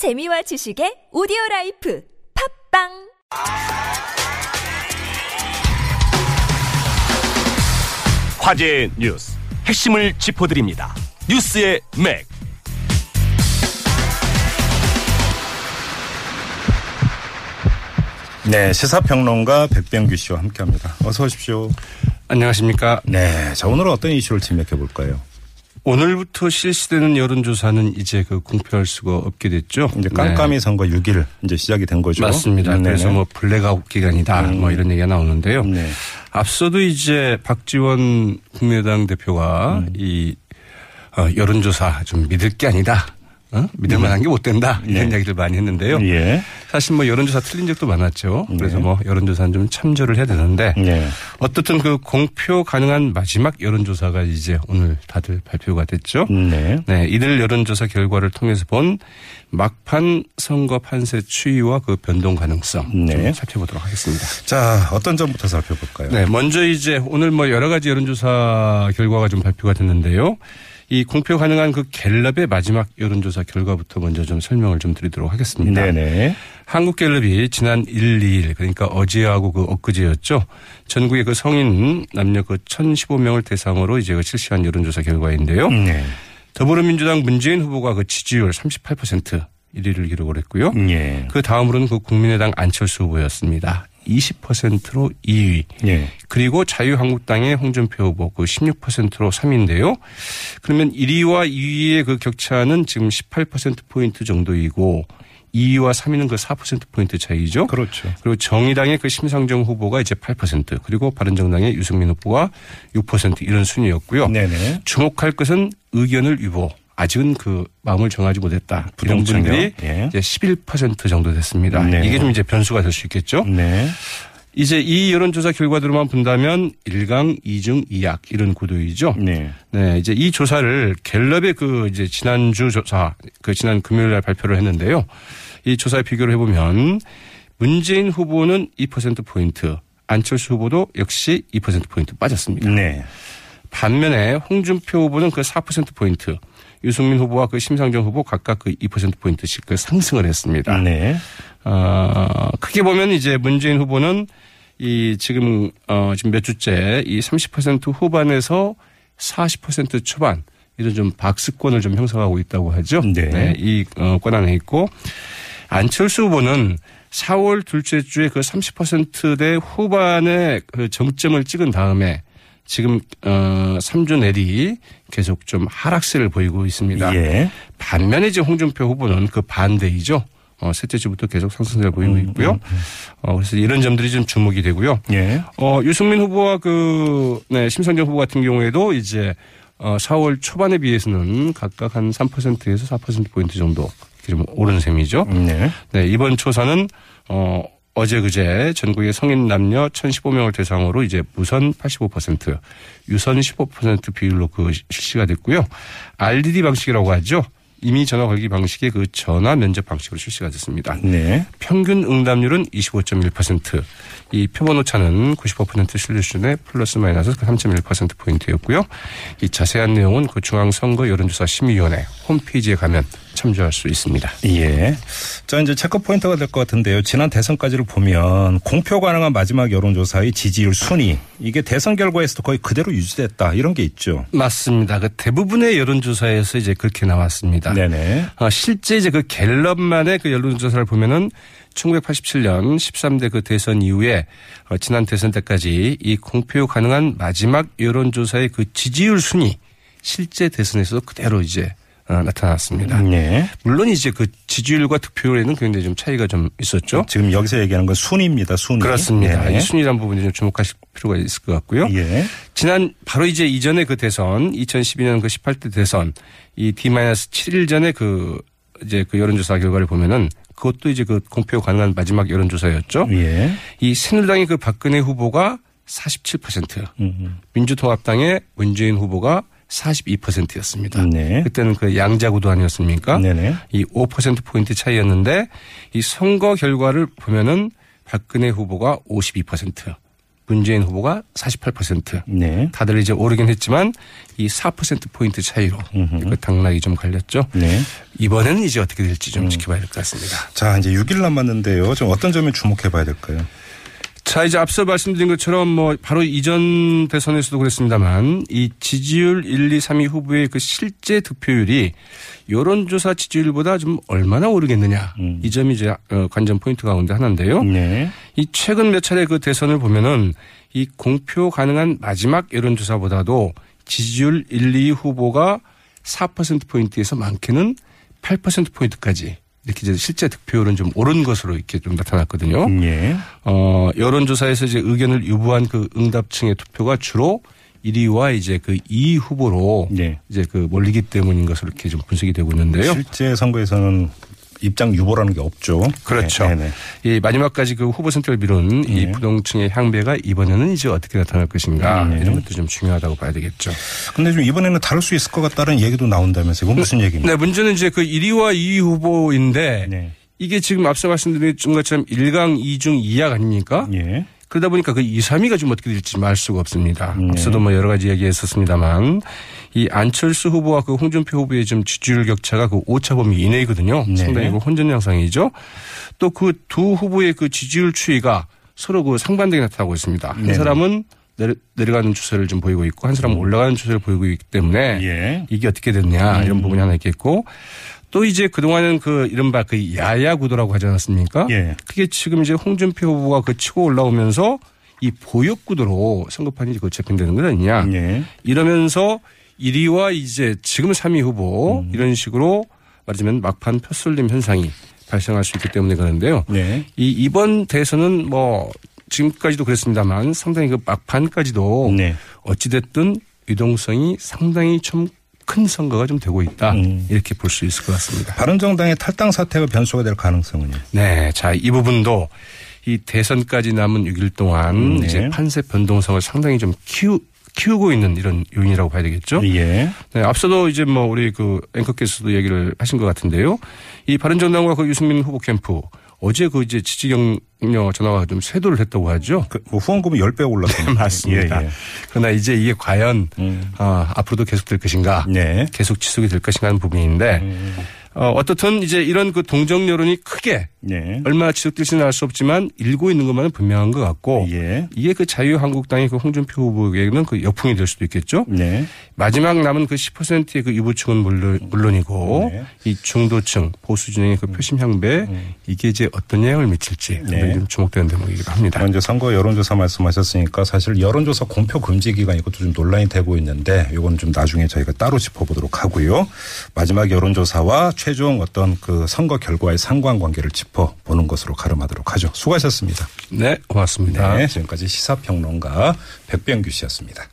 재미와 지식의 오디오 라이프 팟빵 화제의 뉴스 핵심을 짚어드립니다. 뉴스의 맥. 네, 시사평론가 백병규 씨와 함께합니다. 어서 오십시오. 안녕하십니까. 네, 자 오늘은 어떤 이슈를 진맥해 볼까요? 오늘부터 실시되는 여론조사는 이제 그 공표할 수가 없게 됐죠. 이제 깜깜이 선거 6일 이제 시작이 된 거죠. 네. 맞습니다. 네, 그래서 네. 뭐 블랙아웃 기간이다 뭐 이런 얘기가 나오는데요. 네. 앞서도 이제 박지원 국민의당 대표가 음. 이 어, 여론조사 좀 믿을 게 아니다. 어? 믿을 만한 게 못 된다. 이런 네. 이야기를 많이 했는데요. 예. 사실 뭐 여론조사 틀린 적도 많았죠. 그래서 뭐 여론조사는 좀 참조를 해야 되는데 네. 어떻든 그 공표 가능한 마지막 여론조사가 이제 오늘 다들 발표가 됐죠. 네. 네, 이들 여론조사 결과를 통해서 본 막판 선거 판세 추이와 그 변동 가능성 네. 좀 살펴보도록 하겠습니다. 자, 어떤 점부터 살펴볼까요? 네, 먼저 이제 오늘 뭐 여러 가지 여론조사 결과가 좀 발표가 됐는데요. 이 공표 가능한 그 갤럽의 마지막 여론조사 결과부터 먼저 좀 설명을 좀 드리도록 하겠습니다. 네네. 한국갤럽이 지난 1, 2일 그러니까 어제하고 그 엊그제였죠. 전국의 그 성인 남녀 그 1,015명을 대상으로 이제 그 실시한 여론조사 결과인데요. 네. 더불어민주당 문재인 후보가 그 지지율 38% 1위를 기록을 했고요. 예. 그 다음으로는 그 국민의당 안철수 후보였습니다. 20%로 2위. 예. 그리고 자유한국당의 홍준표 후보 그 16%로 3위인데요. 그러면 1위와 2위의 그 격차는 지금 18%포인트 정도이고 2위와 3위는 그 4%포인트 차이죠. 그렇죠. 그리고 정의당의 그 심상정 후보가 이제 8% 그리고 바른정당의 유승민 후보가 6% 이런 순위였고요. 네네. 주목할 것은 의견을 유보. 아직은 그 마음을 정하지 못했다. 이런? 분들이 예. 이제 11% 정도 됐습니다. 네. 이게 좀 이제 변수가 될 수 있겠죠. 네. 이제 이 여론조사 결과들만 본다면 1강, 2중, 2약 이런 구도이죠. 네. 네, 이제 이 조사를 갤럽의 그 이제 지난주 조사, 그 지난 금요일 날 발표를 했는데요. 이 조사에 비교를 해보면 문재인 후보는 2%포인트, 안철수 후보도 역시 2%포인트 빠졌습니다. 네. 반면에 홍준표 후보는 그 4%포인트, 유승민 후보와 그 심상정 후보 각각 그 2%포인트씩 그 상승을 했습니다. 네. 어, 크게 보면 이제 문재인 후보는 이 지금 어 지금 몇 주째 이 30% 후반에서 40% 초반 이런 좀 박스권을 좀 형성하고 있다고 하죠. 네. 이 어, 권한에 있고 안철수 후보는 4월 둘째 주에 그 30%대 후반에 그 정점을 찍은 다음에 지금 어 3주 내리 계속 좀 하락세를 보이고 있습니다. 예. 반면에 이제 홍준표 후보는 그 반대이죠. 어, 셋째 주부터 계속 상승세를 보이고 음, 있고요. 어, 그래서 이런 점들이 좀 주목이 되고요. 예. 어, 유승민 후보와 그, 네, 심상정 후보 같은 경우에도 이제 어, 4월 초반에 비해서는 각각 한 3%에서 4%포인트 정도 좀 오른 셈이죠. 네. 네, 이번 조사는 어 어제 그제 전국의 성인 남녀 1,015명을 대상으로 이제 무선 85%, 유선 15% 비율로 그 실시가 됐고요. RDD 방식이라고 하죠. 이미 전화 걸기 방식의 그 전화 면접 방식으로 실시가 됐습니다. 네. 평균 응답률은 25.1%. 이 표본 오차는 95% 신뢰 수준의 플러스 마이너스 3.1% 포인트였고요. 이 자세한 내용은 그 중앙선거 여론조사 심의위원회 홈페이지에 가면 참조할 수 있습니다. 예. 자, 이제 체크 포인트가 될 것 같은데요. 지난 대선까지를 보면 공표 가능한 마지막 여론조사의 지지율 순위 이게 대선 결과에서도 거의 그대로 유지됐다 이런 게 있죠. 맞습니다. 그 대부분의 여론조사에서 이제 그렇게 나왔습니다. 네네. 어, 실제 이제 그 갤럽만의 그 여론조사를 보면은 1987년 13대 그 대선 이후에 어, 지난 대선 때까지 이 공표 가능한 마지막 여론조사의 그 지지율 순위 실제 대선에서도 그대로 이제 어, 나타났습니다. 네. 물론 이제 그 지지율과 득표율에는 굉장히 좀 차이가 좀 있었죠. 지금 여기서 얘기하는 건 순위입니다. 순위. 그렇습니다. 네. 이 순위란 부분이 좀 주목하실 필요가 있을 것 같고요. 예. 지난 바로 이제 이전에 그 대선 2012년 그 18대 대선 이 D-7일 전에 그 이제 그 여론조사 결과를 보면은 그것도 이제 그 공표 가능한 마지막 여론조사였죠. 예. 이 새누리당의 그 박근혜 후보가 47%, 음. 민주통합당의 문재인 후보가 42%였습니다. 네. 그때는 그 양자구도 아니었습니까? 네네. 이 5% 포인트 차이였는데 이 선거 결과를 보면은 박근혜 후보가 52%, 문재인 후보가 48%. 네. 다들 이제 오르긴 했지만 이 4%포인트 차이로 그 당락이 좀 갈렸죠. 네. 이번에는 이제 어떻게 될지 좀 지켜봐야 될 것 같습니다. 자, 이제 6일 남았는데요. 좀 어떤 점에 주목해 봐야 될까요? 자, 이제 앞서 말씀드린 것처럼 뭐 바로 이전 대선에서도 그랬습니다만 이 지지율 1, 2, 3위 후보의 그 실제 득표율이 여론조사 지지율보다 좀 얼마나 오르겠느냐. 이 점이 이제 어, 관전 포인트 가운데 하나인데요. 네. 이 최근 몇 차례 그 대선을 보면은 이 공표 가능한 마지막 여론조사보다도 지지율 1, 2 후보가 4%포인트에서 많게는 8%포인트까지 이렇게 이제 실제 득표율은 좀 오른 것으로 이렇게 좀 나타났거든요. 예. 어, 여론조사에서 이제 의견을 유보한 그 응답층의 투표가 주로 1위와 이제 그 2위 후보로 네. 이제 그 몰리기 때문인 것으로 이렇게 좀 분석이 되고 있는데요. 실제 선거에서는 입장 유보라는 게 없죠. 그렇죠. 네, 네. 이 마지막까지 그 후보 선택을 미룬 이 네. 부동층의 향배가 이번에는 이제 어떻게 나타날 것인가 네. 이런 것도 좀 중요하다고 봐야 되겠죠. 근데 좀 이번에는 다를 수 있을 것 같다는 얘기도 나온다면서요. 이건 무슨 얘기입니까? 네, 문제는 이제 그 1위와 2위 후보인데 네. 이게 지금 앞서 말씀드린 것처럼 1강 2중 2약 아닙니까? 예. 그러다 보니까 그 2, 3위가 좀 어떻게 될지 알 수가 없습니다. 네. 앞서도 뭐 여러 가지 얘기 했었습니다만 이 안철수 후보와 그 홍준표 후보의 좀 지지율 격차가 그 오차 범위 이내이거든요. 네. 상당히 그 혼전 양상이죠. 또 그 두 후보의 그 지지율 추이가 서로 그 상반되게 나타나고 있습니다. 한 네. 사람은 내려, 내려 가는 추세를 좀 보이고 있고 한 사람은 올라가는 추세를 보이고 있기 때문에 음. 예. 이게 어떻게 됐냐 이런 부분이 하나 있겠고 또 이제 그동안은 그 이른바 그 야야 구도라고 하지 않았습니까? 예. 그게 지금 이제 홍준표 후보가 그 치고 올라오면서 이 보역 구도로 선거판이 그 재편되는 거 아니냐. 예. 이러면서 1위와 이제 지금 3위 후보 음. 이런 식으로 말하자면 막판 표쏠림 현상이 발생할 수 있기 때문에 그런데요. 네. 이 이번 대선은 뭐 지금까지도 그랬습니다만 상당히 그 막판까지도 네. 어찌됐든 유동성이 상당히 좀큰 선거가 좀 되고 있다. 음. 이렇게 볼 수 있을 것 같습니다. 바른정당의 탈당 사태가 변수가 될 가능성은요. 네. 자, 이 부분도 이 대선까지 남은 6일 동안 네. 이제 판세 변동성을 상당히 좀 키우, 키우고 있는 이런 요인이라고 봐야 되겠죠. 예. 네, 앞서도 이제 뭐 우리 그 앵커께서도 얘기를 하신 것 같은데요. 이 바른정당과 그 유승민 후보 캠프 어제 그 이제 지지경려 전화가 좀 쇄도를 했다고 하죠. 그, 뭐 후원금이 10배 올랐습니다. 맞습니다. 예, 예. 그러나 이제 이게 과연 음. 어, 앞으로도 계속될 것인가, 네. 계속 지속이 될 것인가 하는 부분인데 어, 어떻든 이제 이런 그 동정 여론이 크게 네. 얼마나 지속될지는 알 수 없지만 일고 있는 것만은 분명한 것 같고 예. 이게 그 자유한국당의 그 홍준표 후보에게는 그 역풍이 될 수도 있겠죠. 네. 마지막 남은 그 10%의 그 유부층은 물론, 물론이고 네. 이 중도층 보수 진영의 그 표심 향배 이게 이제 어떤 영향을 미칠지 네. 좀 주목되는 대목이기도 합니다. 먼저 선거 여론조사 말씀하셨으니까 사실 여론조사 공표 금지 기간 이것도 좀 논란이 되고 있는데 이건 좀 나중에 저희가 따로 짚어보도록 하고요. 마지막 여론조사와 최종 어떤 그 선거 결과의 상관관계를 짚어보는 것으로 가름하도록 하죠. 수고하셨습니다. 네, 고맙습니다. 네, 지금까지 시사평론가 백병규 씨였습니다.